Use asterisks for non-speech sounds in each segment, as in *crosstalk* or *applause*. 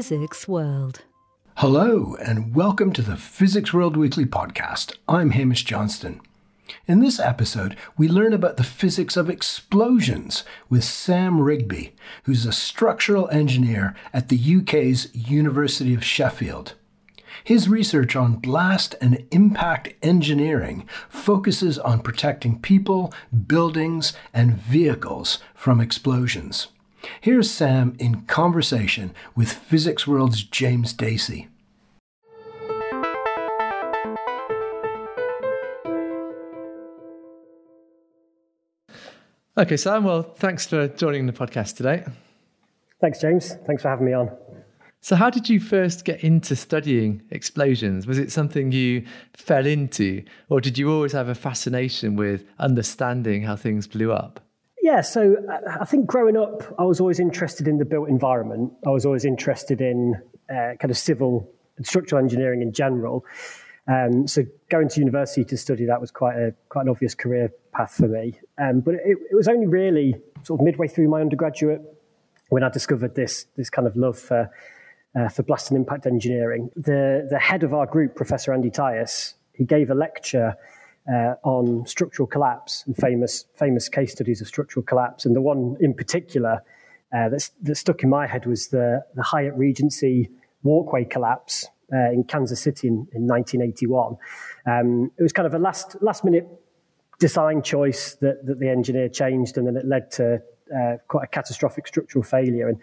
Physics World. Hello, and welcome to the Physics World Weekly podcast. I'm Hamish Johnston. In this episode, we learn about the physics of explosions with Sam Rigby, who's a structural engineer at the UK's University of Sheffield. His research on blast and impact engineering focuses on protecting people, buildings, and vehicles from explosions. Here's Sam in conversation with Physics World's James Dacey. Okay, Sam, well, thanks for joining the podcast today. Thanks, James. Thanks for having me on. So, how did you first get into studying explosions? Was it something you fell into, or did you always have a fascination with understanding how things blew up? Yeah, so uh, I think growing up, I was always interested in the built environment. I was always interested in uh, kind of civil and structural engineering in general. Um, so going to university to study that was quite a quite an obvious career path for me. Um, but it, it, was only really sort of midway through my undergraduate when I discovered this this kind of love for uh, for blast and impact engineering. The the head of our group, Professor Andy Tyas, he gave a lecture uh, on structural collapse and famous famous case studies of structural collapse. And the one in particular uh, that, stuck in my head was the, the Hyatt Regency walkway collapse uh, in Kansas City in, in 1981. Um, it was kind of a last last minute design choice that, that the engineer changed, and then it led to uh, quite a catastrophic structural failure. And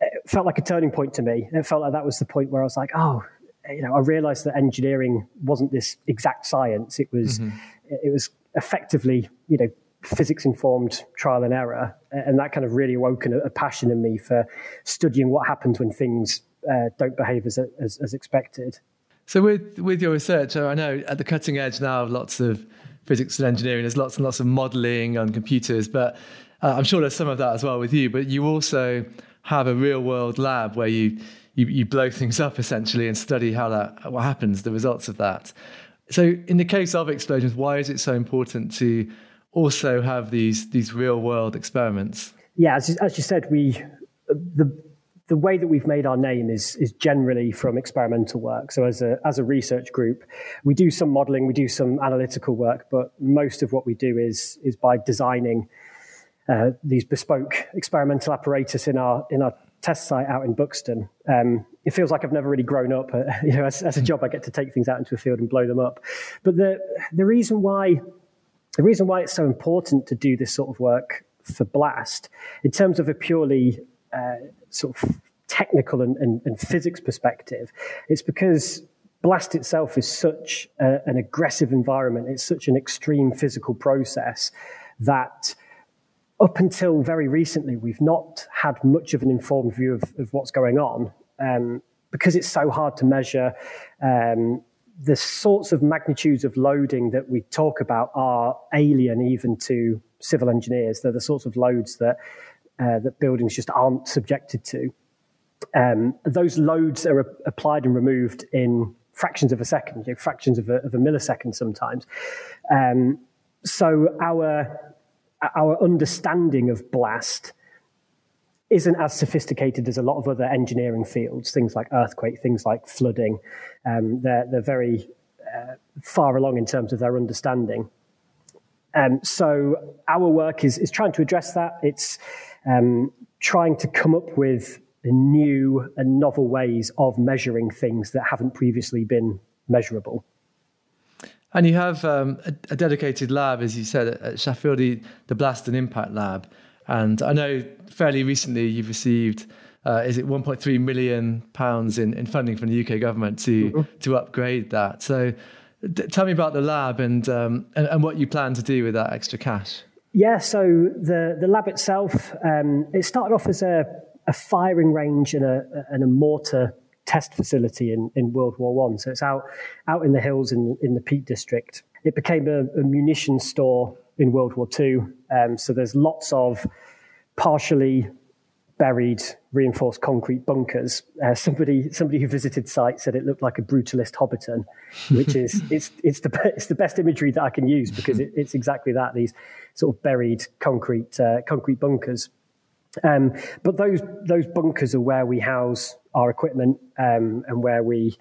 it felt like a turning point to me. It felt like that was the point where I was like, oh, you know, I realized that engineering wasn't this exact science. It was, mm-hmm. it was effectively, you know, physics informed trial and error. And that kind of really awoken a, a passion in me for studying what happens when things uh, don't behave as, as, as expected. So with with your research, I know at the cutting edge now of lots of physics and engineering, there's lots and lots of modelling on computers, but uh, I'm sure there's some of that as well with you. But you also have a real world lab where you you, you blow things up essentially and study how that what happens, the results of that. So in the case of explosions, why is it so important to also have these these real world experiments? Yeah, as, as you said, we the the way that we've made our name is is generally from experimental work. So as a as a research group, we do some modelling, we do some analytical work, but most of what we do is is by designing uh, these bespoke experimental apparatus in our in our test site out in Buxton. Um, it feels like I've never really grown up. Uh, *laughs* you know, as, as, a job, I get to take things out into a field and blow them up. But the the reason why the reason why it's so important to do this sort of work for Blast, in terms of a purely uh, sort of technical and, and, and, physics perspective, it's because Blast itself is such a, an aggressive environment. It's such an extreme physical process that up until very recently, we've not had much of an informed view of, of what's going on um, because it's so hard to measure. Um, the sorts of magnitudes of loading that we talk about are alien even to civil engineers. They're the sorts of loads that uh, that buildings just aren't subjected to. Um, those loads are applied and removed in fractions of a second, you know, fractions of a, of a, millisecond sometimes. Um, so our our understanding of blast isn't as sophisticated as a lot of other engineering fields, things like earthquake, things like flooding. Um, they're, they're very uh, far along in terms of their understanding. Um, so our work is, is trying to address that. It's um, trying to come up with new and novel ways of measuring things that haven't previously been measurable. And you have um, a, a, dedicated lab, as you said, at Sheffield, the, the Blast and Impact Lab. And I know fairly recently you've received, uh, is it 1.3 million pounds in, in funding from the UK government to mm-hmm. to upgrade that. So, d- tell me about the lab and, um, and, and what you plan to do with that extra cash. Yeah, so the the lab itself, um, it started off as a, a firing range and a, and a mortar test facility in, in World War One. So it's out out in the hills in in the Peak District. It became a, a munitions store in World War Two. Um, so there's lots of partially buried reinforced concrete bunkers. Uh, somebody somebody who visited site said it looked like a brutalist hobbiton, which is *laughs* it's it's the it's the best imagery that I can use because it, it's exactly that these sort of buried concrete uh, concrete bunkers. Um, but those those bunkers are where we house our equipment um, and where we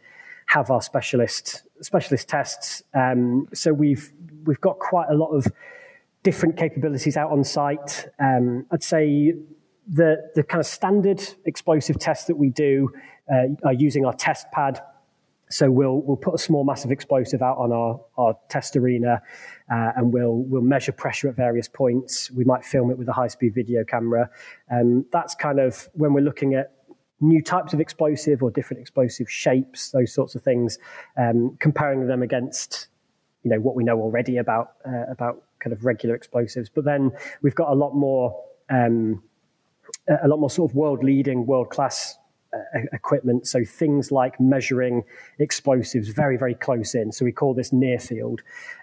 have our specialist specialist tests. Um, so we've we've got quite a lot of different capabilities out on site. Um, I'd say the the kind of standard explosive tests that we do uh, are using our test pad. So we'll we'll put a small massive explosive out on our, our test arena, uh, and we'll we'll measure pressure at various points. We might film it with a high speed video camera. Um, that's kind of when we're looking at new types of explosive or different explosive shapes, those sorts of things, um, comparing them against you know what we know already about uh, about kind of regular explosives. But then we've got a lot more um, a lot more sort of world leading, world class equipment. So things like measuring explosives very, very close in. So we call this near field.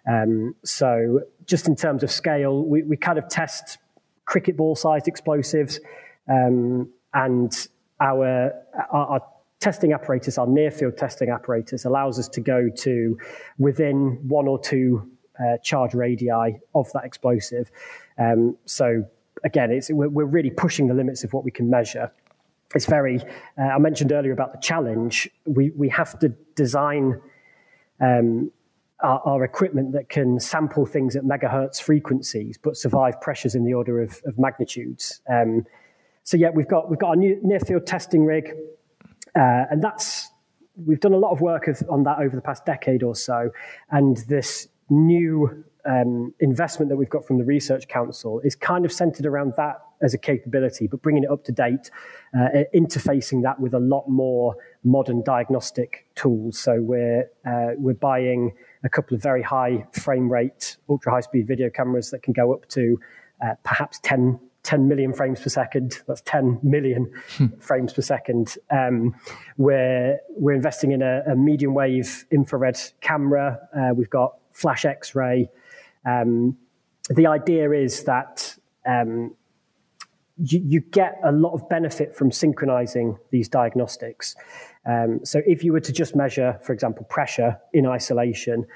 Um, so just in terms of scale, we, we kind of test cricket ball sized explosives um, and our, our, our testing apparatus, our near field testing apparatus, allows us to go to within one or two uh, charge radii of that explosive. Um, so again, it's, we're, we're, really pushing the limits of what we can measure it's very, uh, I mentioned earlier about the challenge. We, we have to design um, our, our, equipment that can sample things at megahertz frequencies, but survive pressures in the order of, of magnitudes. Um, so yeah, we've got, we've got a new near field testing rig, uh, and that's, we've done a lot of work of, on that over the past decade or so. And this new um, investment that we've got from the Research Council is kind of centered around that as a capability, but bringing it up to date, uh, interfacing that with a lot more modern diagnostic tools. So we're uh, we're buying a couple of very high frame rate, ultra high speed video cameras that can go up to uh, perhaps 10, 10 million frames per second. That's 10 million hmm. frames per second. Um, we're, we're investing in a, a medium wave infrared camera. Uh, we've got flash X ray. Um, the idea is that um, you, you, get a lot of benefit from synchronizing these diagnostics. Um, so if you were to just measure, for example, pressure in isolation,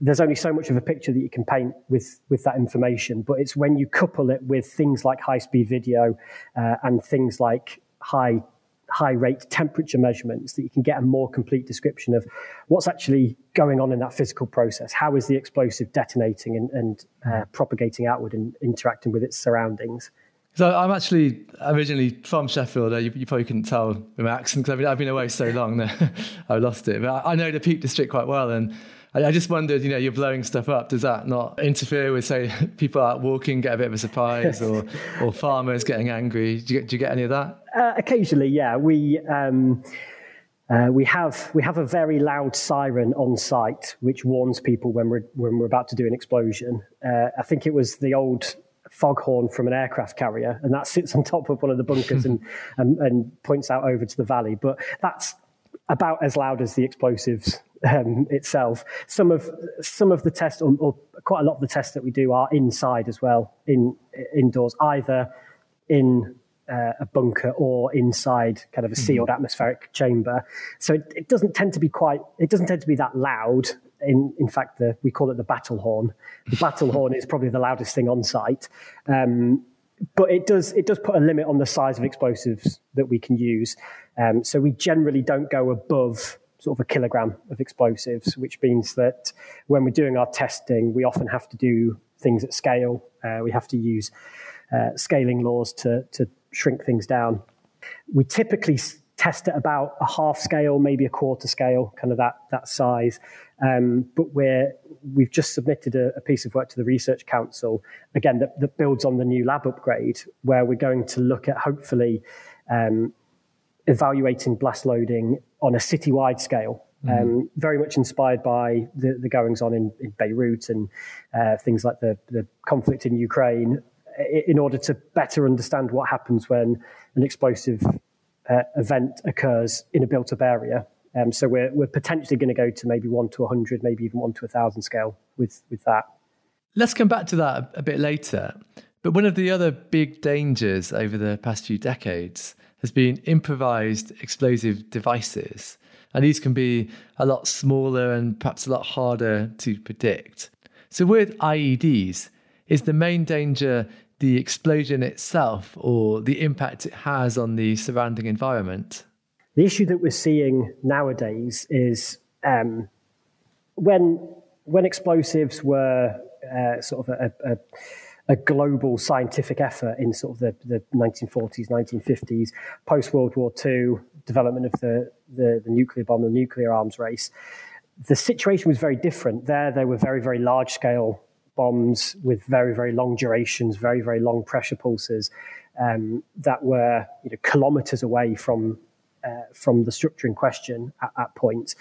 there's only so much of a picture that you can paint with, with that information. But it's when you couple it with things like high speed video uh, and things like high high rate temperature measurements that you can get a more complete description of what's actually going on in that physical process. How is the explosive detonating and, and uh, propagating outward and interacting with its surroundings? So I'm actually originally from Sheffield. Uh, you, you, probably couldn't tell with my accent because I've been, I've been away so long that *laughs* I lost it. But I, I, know the Peak District quite well, and I, I, just wondered, you know, you're blowing stuff up. Does that not interfere with, say, *laughs* people out walking get a bit of a surprise, or *laughs* or farmers getting angry? Do you get, do you get any of that? Uh, occasionally, yeah. We. Um, uh, we have we have a very loud siren on site which warns people when we're when we're about to do an explosion. Uh, I think it was the old foghorn from an aircraft carrier, and that sits on top of one of the bunkers and, *laughs* and, and points out over to the valley. But that's about as loud as the explosives um, itself. Some of some of the tests, or, or, quite a lot of the tests that we do, are inside as well, in indoors, either in uh, a bunker or inside kind of a sealed mm-hmm. atmospheric chamber. So it, it, doesn't tend to be quite. It doesn't tend to be that loud in, in fact, the, we call it the battle horn. The battle horn is probably the loudest thing on site. Um, but it does it does put a limit on the size of explosives that we can use. Um, so we generally don't go above sort of a kilogram of explosives, which means that when we're doing our testing, we often have to do things at scale. Uh, we have to use uh, scaling laws to to shrink things down. We typically test at about a half scale, maybe a quarter scale, kind of that that size. Um, but we're, we've just submitted a, a, piece of work to the Research Council, again, that, that, builds on the new lab upgrade, where we're going to look at hopefully um, evaluating blast loading on a citywide scale. Mm-hmm. Um, very much inspired by the, the goings on in, in Beirut and uh, things like the, the conflict in Ukraine, in order to better understand what happens when an explosive uh, event occurs in a built up area um, so we're, we're potentially going to go to maybe one to 100, maybe even one to 1,000 scale with, with that. Let's come back to that a, a bit later. But one of the other big dangers over the past few decades has been improvised explosive devices. And these can be a lot smaller and perhaps a lot harder to predict. So, with IEDs, is the main danger the explosion itself or the impact it has on the surrounding environment? The issue that we're seeing nowadays is um, when when explosives were uh, sort of a, a, a, global scientific effort in sort of the, the 1940s, 1950s, post World War II, development of the, the, the nuclear bomb, the nuclear arms race, the situation was very different. There, there were very, very large scale bombs with very, very long durations, very, very long pressure pulses um, that were you know, kilometers away from, uh, from the structure in question at that point.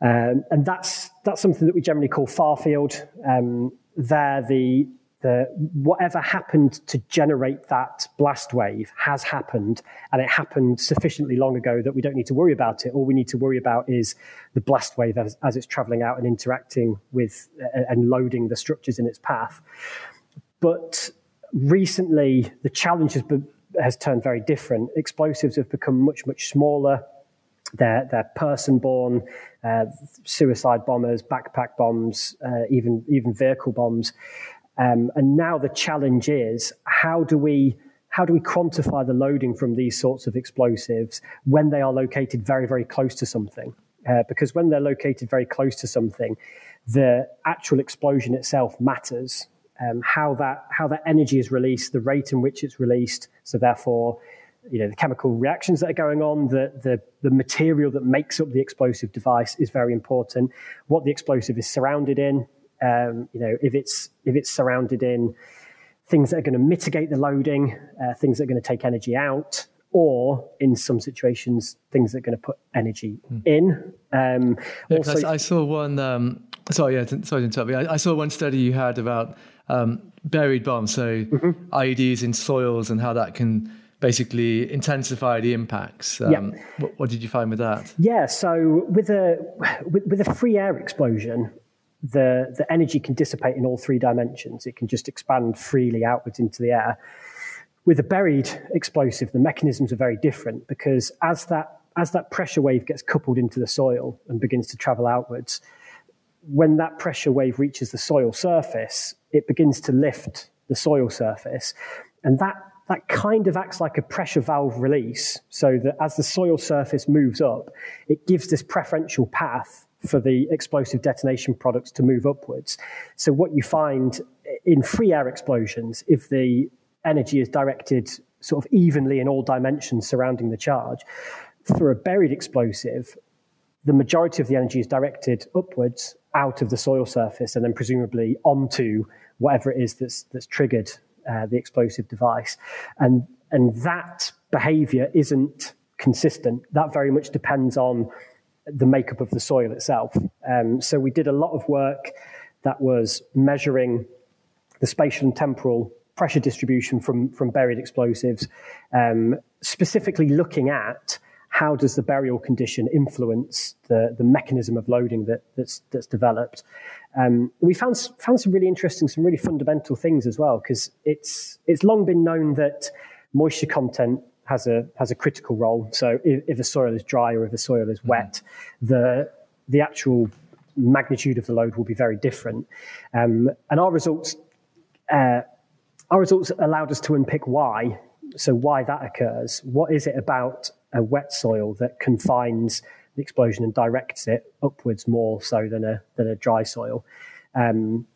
Um, and that's that's something that we generally call far field. Um, there, the the whatever happened to generate that blast wave has happened, and it happened sufficiently long ago that we don't need to worry about it. All we need to worry about is the blast wave as, as it's traveling out and interacting with uh, and loading the structures in its path. But recently, the challenge has, been, has turned very different. Explosives have become much much smaller. They're, they're person borne, uh, suicide bombers, backpack bombs, uh, even, even vehicle bombs. Um, and now the challenge is how do we how do we quantify the loading from these sorts of explosives when they are located very, very close to something? Uh, because when they're located very close to something, the actual explosion itself matters. Um, how that how that energy is released, the rate in which it's released. So therefore, you know the chemical reactions that are going on, the, the the material that makes up the explosive device is very important. What the explosive is surrounded in, um, you know, if it's if it's surrounded in things that are going to mitigate the loading, uh, things that are going to take energy out, or in some situations, things that are going to put energy mm. in. Um, yeah, also, I saw one. Um, sorry, yeah, sorry to interrupt you. I, I, saw one study you had about um, buried bombs, so mm-hmm. IEDs in soils, and how that can basically intensify the impacts. Um, yeah. what, what, did you find with that? Yeah, so with a with, with, a free air explosion, the the energy can dissipate in all three dimensions. It can just expand freely outwards into the air. With a buried explosive, the mechanisms are very different because as that as that pressure wave gets coupled into the soil and begins to travel outwards, when that pressure wave reaches the soil surface, it begins to lift the soil surface, and that that kind of acts like a pressure valve release, so that as the soil surface moves up, it gives this preferential path for the explosive detonation products to move upwards. So, what you find in free air explosions, if the energy is directed sort of evenly in all dimensions surrounding the charge, for a buried explosive, the majority of the energy is directed upwards out of the soil surface and then presumably onto whatever it is that's, that's triggered uh, the explosive device. And, and that behavior isn't consistent. That very much depends on the makeup of the soil itself. Um, so we did a lot of work that was measuring the spatial and temporal pressure distribution from, from buried explosives, um, specifically looking at how does the burial condition influence the, the mechanism of loading that, that's, that's developed. Um, we found found some really interesting, some really fundamental things as well, because it's it's long been known that moisture content has a has a critical role. So if, if a soil is dry or if the soil is wet, mm-hmm. the the actual magnitude of the load will be very different. Um, and our results uh, our results allowed us to unpick why. So why that occurs? What is it about a wet soil that confines the explosion and directs it upwards more so than a than a dry soil. Um,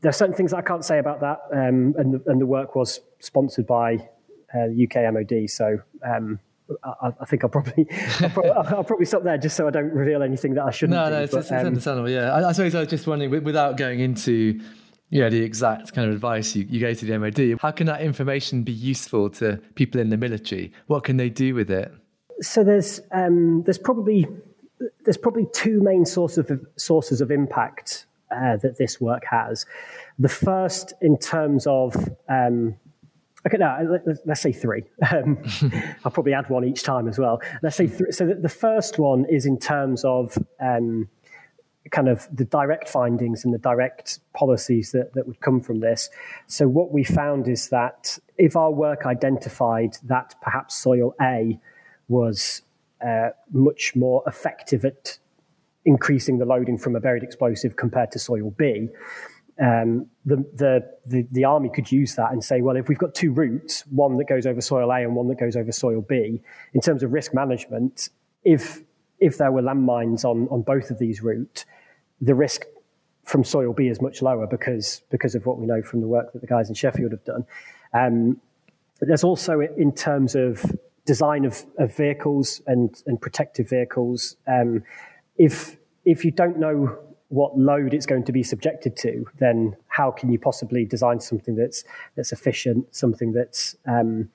there are certain things I can't say about that, um, and the, and the work was sponsored by uh, UK MOD. So um, I, I, think I'll probably *laughs* I'll probably, I'll probably, stop there just so I don't reveal anything that I shouldn't. No, no, it's, but, it's um, understandable. Yeah, I, I, suppose I was just wondering, without going into you know the exact kind of advice you, you gave to the MOD, how can that information be useful to people in the military? What can they do with it? So there's um, there's probably there's probably two main sources of sources of impact uh, that this work has. The first, in terms of um, okay, no, let, us say three. *laughs* Um, *laughs* I'll probably add one each time as well. Let's say three. So the first one is in terms of um, kind of the direct findings and the direct policies that, that would come from this. So what we found is that if our work identified that perhaps soil A was uh, much more effective at increasing the loading from a buried explosive compared to soil B, um, the, the, the, the, army could use that and say, well, if we've got two routes, one that goes over soil A and one that goes over soil B, in terms of risk management, if, if there were landmines on, on both of these routes, the risk from soil B is much lower because, because of what we know from the work that the guys in Sheffield have done. Um, there's also, in terms of design of, of vehicles and, and protective vehicles, um, if, if you don't know what load it's going to be subjected to, then how can you possibly design something that's that's efficient, something that's um,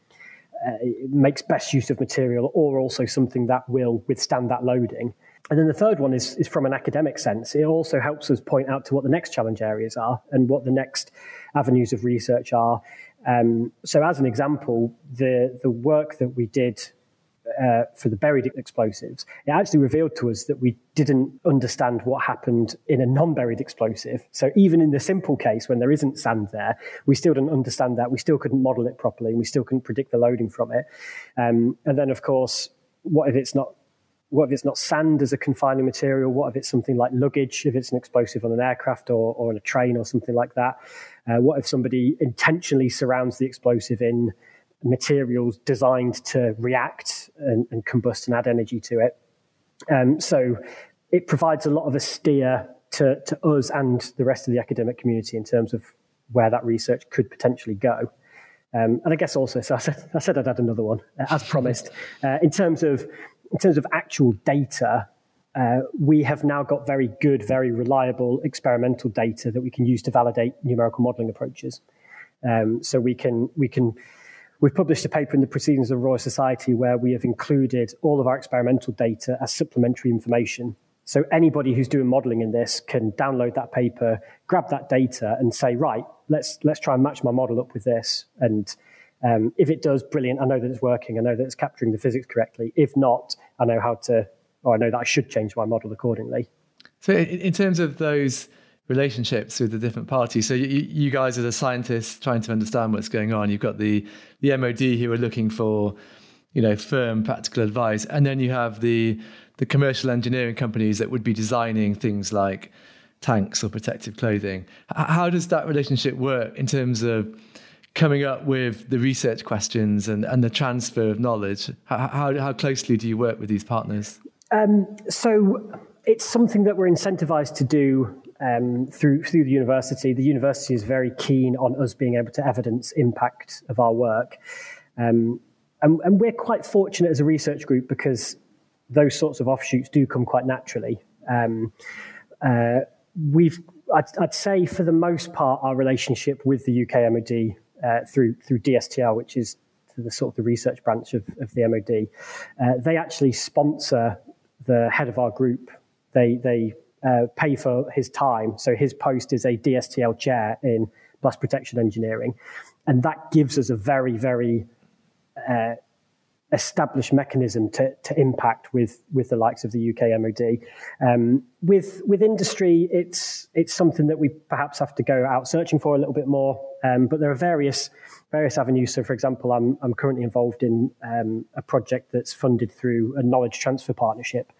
uh, makes best use of material, or also something that will withstand that loading? And then the third one is, is from an academic sense. It also helps us point out to what the next challenge areas are and what the next avenues of research are. Um, so, as an example, the the work that we did uh, for the buried explosives, it actually revealed to us that we didn't understand what happened in a non-buried explosive. So even in the simple case when there isn't sand there, we still didn't understand that. We still couldn't model it properly. And we still couldn't predict the loading from it. Um, and then, of course, what if it's not? What if it's not sand as a confining material? What if it's something like luggage, if it's an explosive on an aircraft or, or on a train or something like that? Uh, what if somebody intentionally surrounds the explosive in materials designed to react and, and combust and add energy to it. Um, so it provides a lot of a steer to, to us and the rest of the academic community in terms of where that research could potentially go. Um, and I guess also, so I said, I said I'd add another one, uh, as promised. Uh, in terms of in terms of actual data, uh, we have now got very good, very reliable experimental data that we can use to validate numerical modelling approaches. Um, so we can we can We've published a paper in the Proceedings of the Royal Society where we have included all of our experimental data as supplementary information. So anybody who's doing modeling in this can download that paper, grab that data, and say, right, let's let's try and match my model up with this. And um, if it does, brilliant. I know that it's working. I know that it's capturing the physics correctly. If not, I know how to, or I know that I should change my model accordingly. So, in terms of those relationships with the different parties. So you, you guys are the scientists trying to understand what's going on. You've got the the MOD who are looking for, you know, firm practical advice, and then you have the the commercial engineering companies that would be designing things like tanks or protective clothing. How does that relationship work in terms of coming up with the research questions and, and the transfer of knowledge? How, how, how closely do you work with these partners? Um, so it's something that we're incentivized to do um, through through the university. The university is very keen on us being able to evidence impact of our work, um, and, and, we're quite fortunate as a research group because those sorts of offshoots do come quite naturally. Um, uh, we've, I'd, I'd, say, for the most part, our relationship with the UK MOD uh, through through DSTL, which is the sort of the research branch of, of the MOD, uh, they actually sponsor the head of our group. They they uh, pay for his time. So his post is a DSTL chair in blast protection engineering. And that gives us a very, very uh, established mechanism to, to impact with, with the likes of the UK MOD. Um, with, with industry, it's, it's something that we perhaps have to go out searching for a little bit more. Um, but there are various, various avenues. So, for example, I'm, I'm currently involved in um, a project that's funded through a knowledge transfer partnership.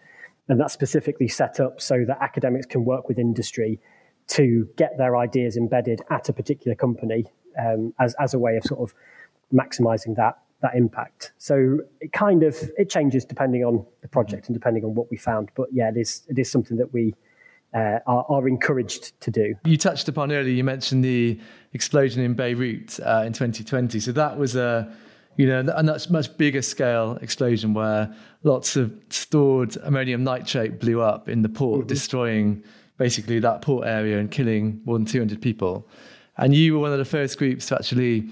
And that's specifically set up so that academics can work with industry to get their ideas embedded at a particular company um, as, as a way of sort of maximizing that that impact. So it kind of it changes depending on the project and depending on what we found. But yeah, it is it is something that we uh, are, are, encouraged to do. You touched upon earlier. You mentioned the explosion in Beirut uh, in 2020. So that was a you know, a much, much bigger scale explosion where lots of stored ammonium nitrate blew up in the port, mm-hmm. destroying basically that port area and killing more than 200 people. And you were one of the first groups to actually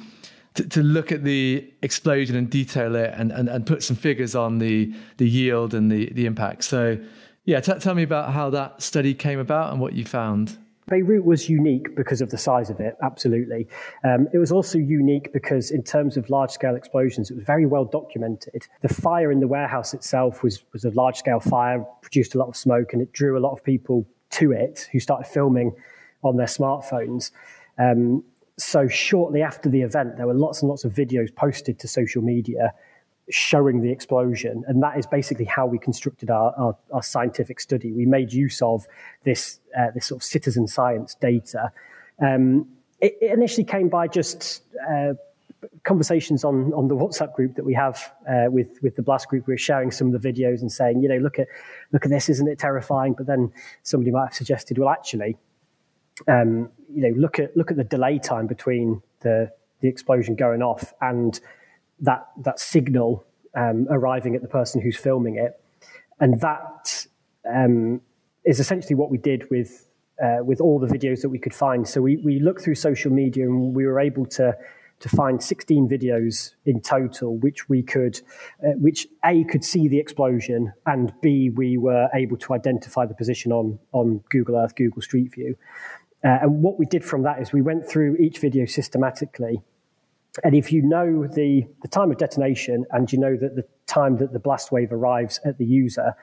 to, to look at the explosion and detail it and, and, and put some figures on the, the yield and the, the impact. So, yeah, t- tell me about how that study came about and what you found. Beirut was unique because of the size of it, absolutely. Um, it was also unique because, in terms of large scale explosions, it was very well documented. The fire in the warehouse itself was, was a large scale fire, produced a lot of smoke, and it drew a lot of people to it who started filming on their smartphones. Um, so, shortly after the event, there were lots and lots of videos posted to social media showing the explosion. And that is basically how we constructed our, our, our scientific study. We made use of this, uh, this sort of citizen science data Um, it, it, initially came by just uh, conversations on, on the WhatsApp group that we have uh, with with the Blast group. We are sharing some of the videos and saying, you know, look at look at this, isn't it terrifying? But then somebody might have suggested, well, actually, um, you know, look at look at the delay time between the the explosion going off and that that signal um, arriving at the person who's filming it, and that um, is essentially what we did with uh, with all the videos that we could find. So we we looked through social media and we were able to to find 16 videos in total, which we could, uh, which A could see the explosion, and B we were able to identify the position on on Google Earth, Google Street View. Uh, and what we did from that is we went through each video systematically. And if you know the, the time of detonation and you know that the time that the blast wave arrives at the user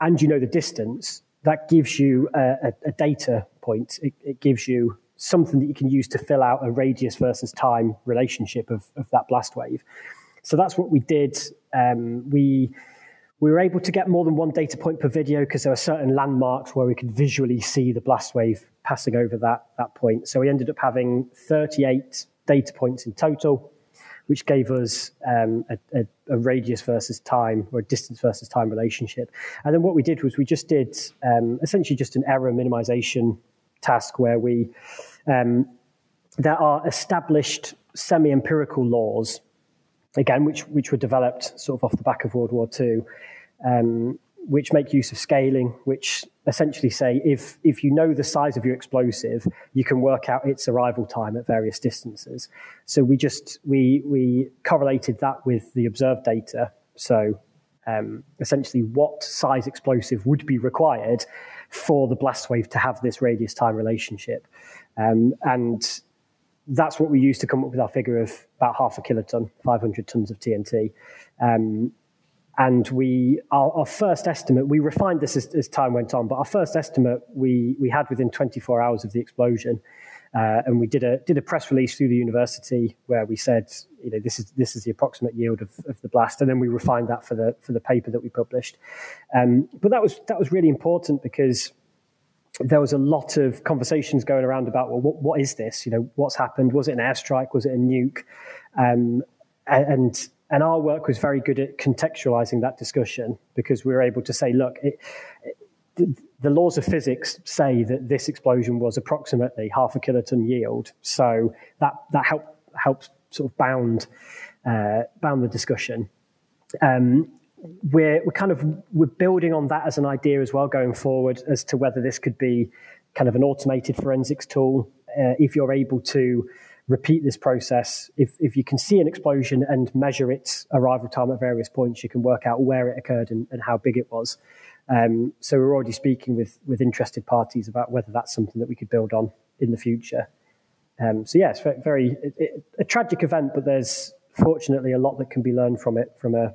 and you know the distance, that gives you a, a, a data point. It, it, gives you something that you can use to fill out a radius versus time relationship of, of that blast wave. So that's what we did. Um, we we were able to get more than one data point per video because there were certain landmarks where we could visually see the blast wave passing over that, that point. So we ended up having 38 data points in total, which gave us um, a, a, a, radius versus time or a distance versus time relationship. And then what we did was we just did um, essentially just an error minimization task where we, um, there are established semi empirical laws again, which which were developed sort of off the back of World War II, um, which make use of scaling, which essentially say if if you know the size of your explosive, you can work out its arrival time at various distances. So we just we we correlated that with the observed data. So um, essentially, what size explosive would be required for the blast wave to have this radius time relationship, um, and that's what we used to come up with our figure of about half a kiloton, 500 tons of TNT. Um, and we, our, our, first estimate, we refined this as, as, time went on, but our first estimate we, we had within 24 hours of the explosion. Uh, and we did a, did a press release through the university where we said, you know, this is, this is the approximate yield of, of the blast. And then we refined that for the, for the paper that we published. Um, but that was, that was really important because there was a lot of conversations going around about, well, what, what is this? You know, what's happened? Was it an airstrike? Was it a nuke? Um, and and our work was very good at contextualizing that discussion because we were able to say, look, it, it, the laws of physics say that this explosion was approximately half a kiloton yield. So that that helped helps sort of bound uh, bound the discussion. Um, we're, we're kind of we're building on that as an idea as well going forward as to whether this could be kind of an automated forensics tool uh, if you're able to repeat this process. If, if you can see an explosion and measure its arrival time at various points you can work out where it occurred and, and how big it was. Um, so we're already speaking with with interested parties about whether that's something that we could build on in the future. Um, so yeah very it, it, a tragic event but there's fortunately a lot that can be learned from it from a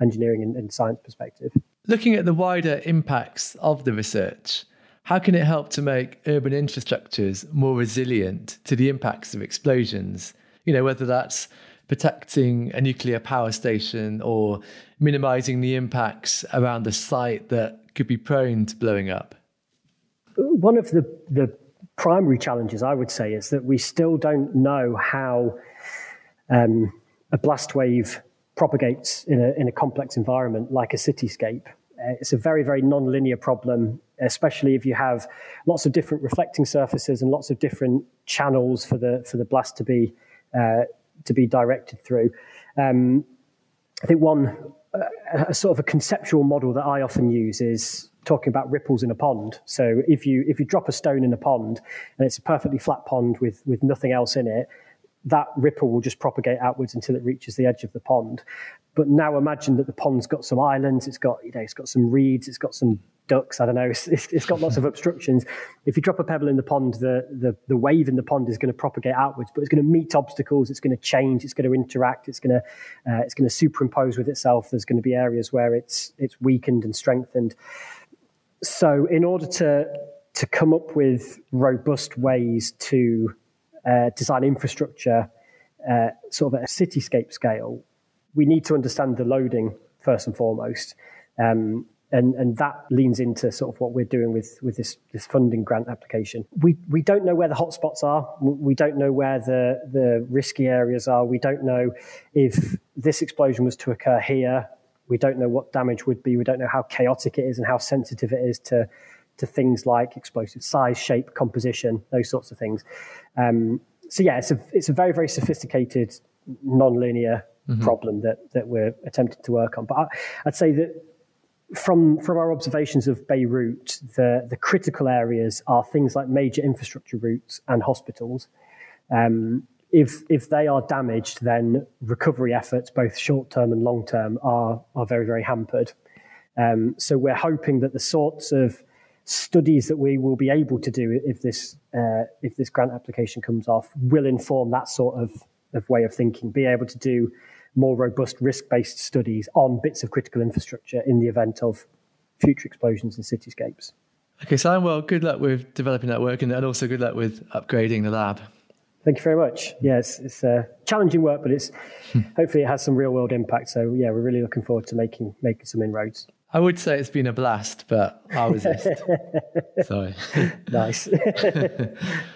engineering and, and science perspective. Looking at the wider impacts of the research, how can it help to make urban infrastructures more resilient to the impacts of explosions? You know, whether that's protecting a nuclear power station or minimizing the impacts around the site that could be prone to blowing up? One of the, the primary challenges, I would say, is that we still don't know how um, a blast wave propagates in a, in a complex environment like a cityscape. Uh, it's a very, very non-linear problem, especially if you have lots of different reflecting surfaces and lots of different channels for the for the blast to be uh, to be directed through. Um, I think one uh, a sort of a conceptual model that I often use is talking about ripples in a pond. So if you if you drop a stone in a pond and it's a perfectly flat pond with with nothing else in it, that ripple will just propagate outwards until it reaches the edge of the pond. But now imagine that the pond's got some islands, it's got you know, it's got some reeds, it's got some ducks. I don't know. *laughs* It's, it's got lots of obstructions. If you drop a pebble in the pond, the, the, the wave in the pond is going to propagate outwards, but it's going to meet obstacles. It's going to change. It's going to interact. It's going to uh, it's going to superimpose with itself. There's going to be areas where it's it's weakened and strengthened. So, in order to to come up with robust ways to uh, design infrastructure, uh, sort of at a cityscape scale, we need to understand the loading first and foremost. Um, and and that leans into sort of what we're doing with with this this funding grant application. We we don't know where the hotspots are. We don't know where the the risky areas are. We don't know if this explosion was to occur here. We don't know what damage would be. We don't know how chaotic it is and how sensitive it is to to things like explosive size, shape, composition, those sorts of things. Um, so yeah, it's a it's a very very sophisticated non-linear mm-hmm. problem that that we're attempting to work on. But I, I'd say that from from our observations of Beirut, the the critical areas are things like major infrastructure routes and hospitals. Um, if if they are damaged, then recovery efforts, both short term and long term, are are very very hampered. Um, so we're hoping that the sorts of studies that we will be able to do if this uh, if this grant application comes off will inform that sort of, of way of thinking. Be able to do more robust risk-based studies on bits of critical infrastructure in the event of future explosions and cityscapes. Okay, Simon, well, good luck with developing that work and, and also good luck with upgrading the lab. Thank you very much. Yeah, it's, it's uh, challenging work, but it's hmm. hopefully it has some real world impact. So yeah, we're really looking forward to making making some inroads. I would say it's been a blast, but I'll resist. *laughs* Sorry. nice. *laughs*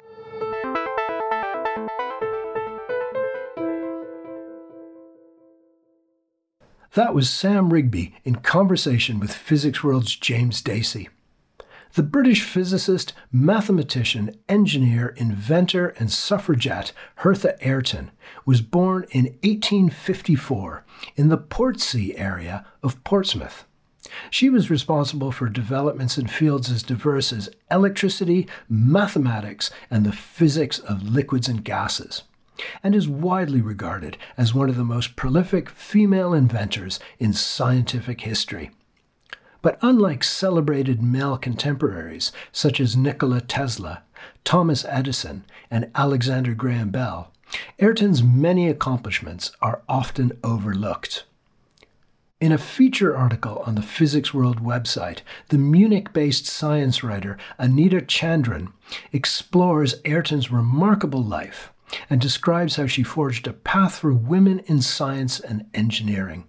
That was Sam Rigby in conversation with Physics World's James Dacey. The British physicist, mathematician, engineer, inventor, and suffragette Hertha Ayrton was born in 1854 in the Portsea area of Portsmouth. She was responsible for developments in fields as diverse as electricity, mathematics, and the physics of liquids and gases and is widely regarded as one of the most prolific female inventors in scientific history. But unlike celebrated male contemporaries such as Nikola Tesla, Thomas Edison, and Alexander Graham Bell, Ayrton's many accomplishments are often overlooked. In a feature article on the Physics World website, the Munich based science writer Anita Chandran explores Ayrton's remarkable life and describes how she forged a path for women in science and engineering.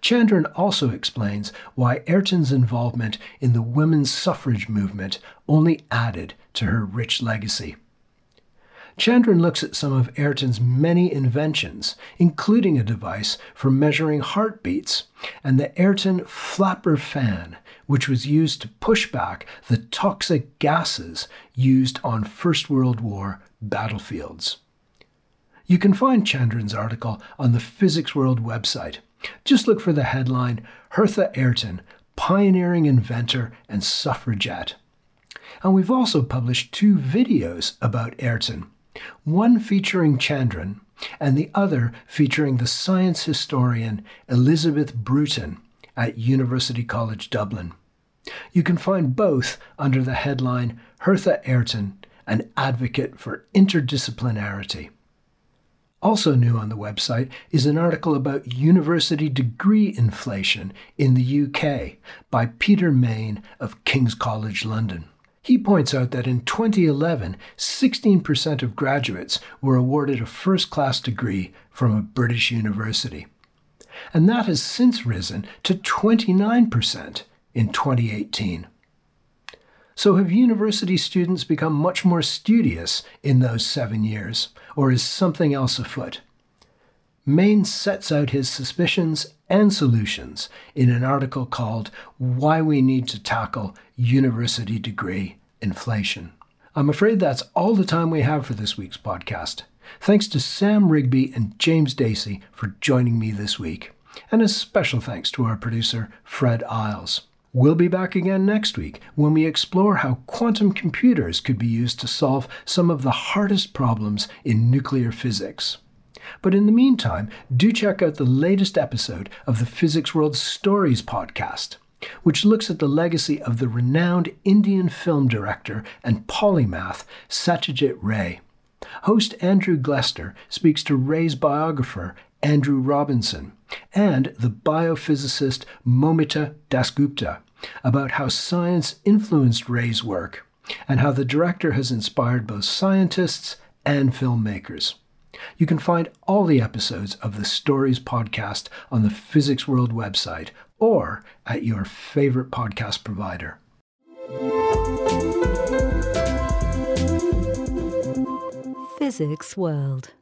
Chandran also explains why Ayrton's involvement in the women's suffrage movement only added to her rich legacy. Chandran looks at some of Ayrton's many inventions, including a device for measuring heartbeats and the Ayrton flapper fan, which was used to push back the toxic gases used on First World War battlefields. You can find Chandran's article on the Physics World website. Just look for the headline Hertha Ayrton, Pioneering Inventor and Suffragette. And we've also published two videos about Ayrton, one featuring Chandran and the other featuring the science historian Elizabeth Bruton at University College Dublin. You can find both under the headline Hertha Ayrton, an advocate for interdisciplinarity. Also new on the website is an article about university degree inflation in the UK by Peter Main of King's College London. He points out that in 2011, 16% of graduates were awarded a first class degree from a British university. And that has since risen to 29% in 2018. So, have university students become much more studious in those seven years, or is something else afoot? Main sets out his suspicions and solutions in an article called Why We Need to Tackle University Degree Inflation. I'm afraid that's all the time we have for this week's podcast. Thanks to Sam Rigby and James Dacey for joining me this week. And a special thanks to our producer, Fred Isles. We'll be back again next week when we explore how quantum computers could be used to solve some of the hardest problems in nuclear physics. But in the meantime, do check out the latest episode of the Physics World Stories podcast, which looks at the legacy of the renowned Indian film director and polymath Satyajit Ray. Host Andrew Glester speaks to Ray's biographer Andrew Robinson, and the biophysicist Momita Dasgupta about how science influenced Ray's work and how the director has inspired both scientists and filmmakers. You can find all the episodes of the Stories podcast on the Physics World website or at your favorite podcast provider. Physics World.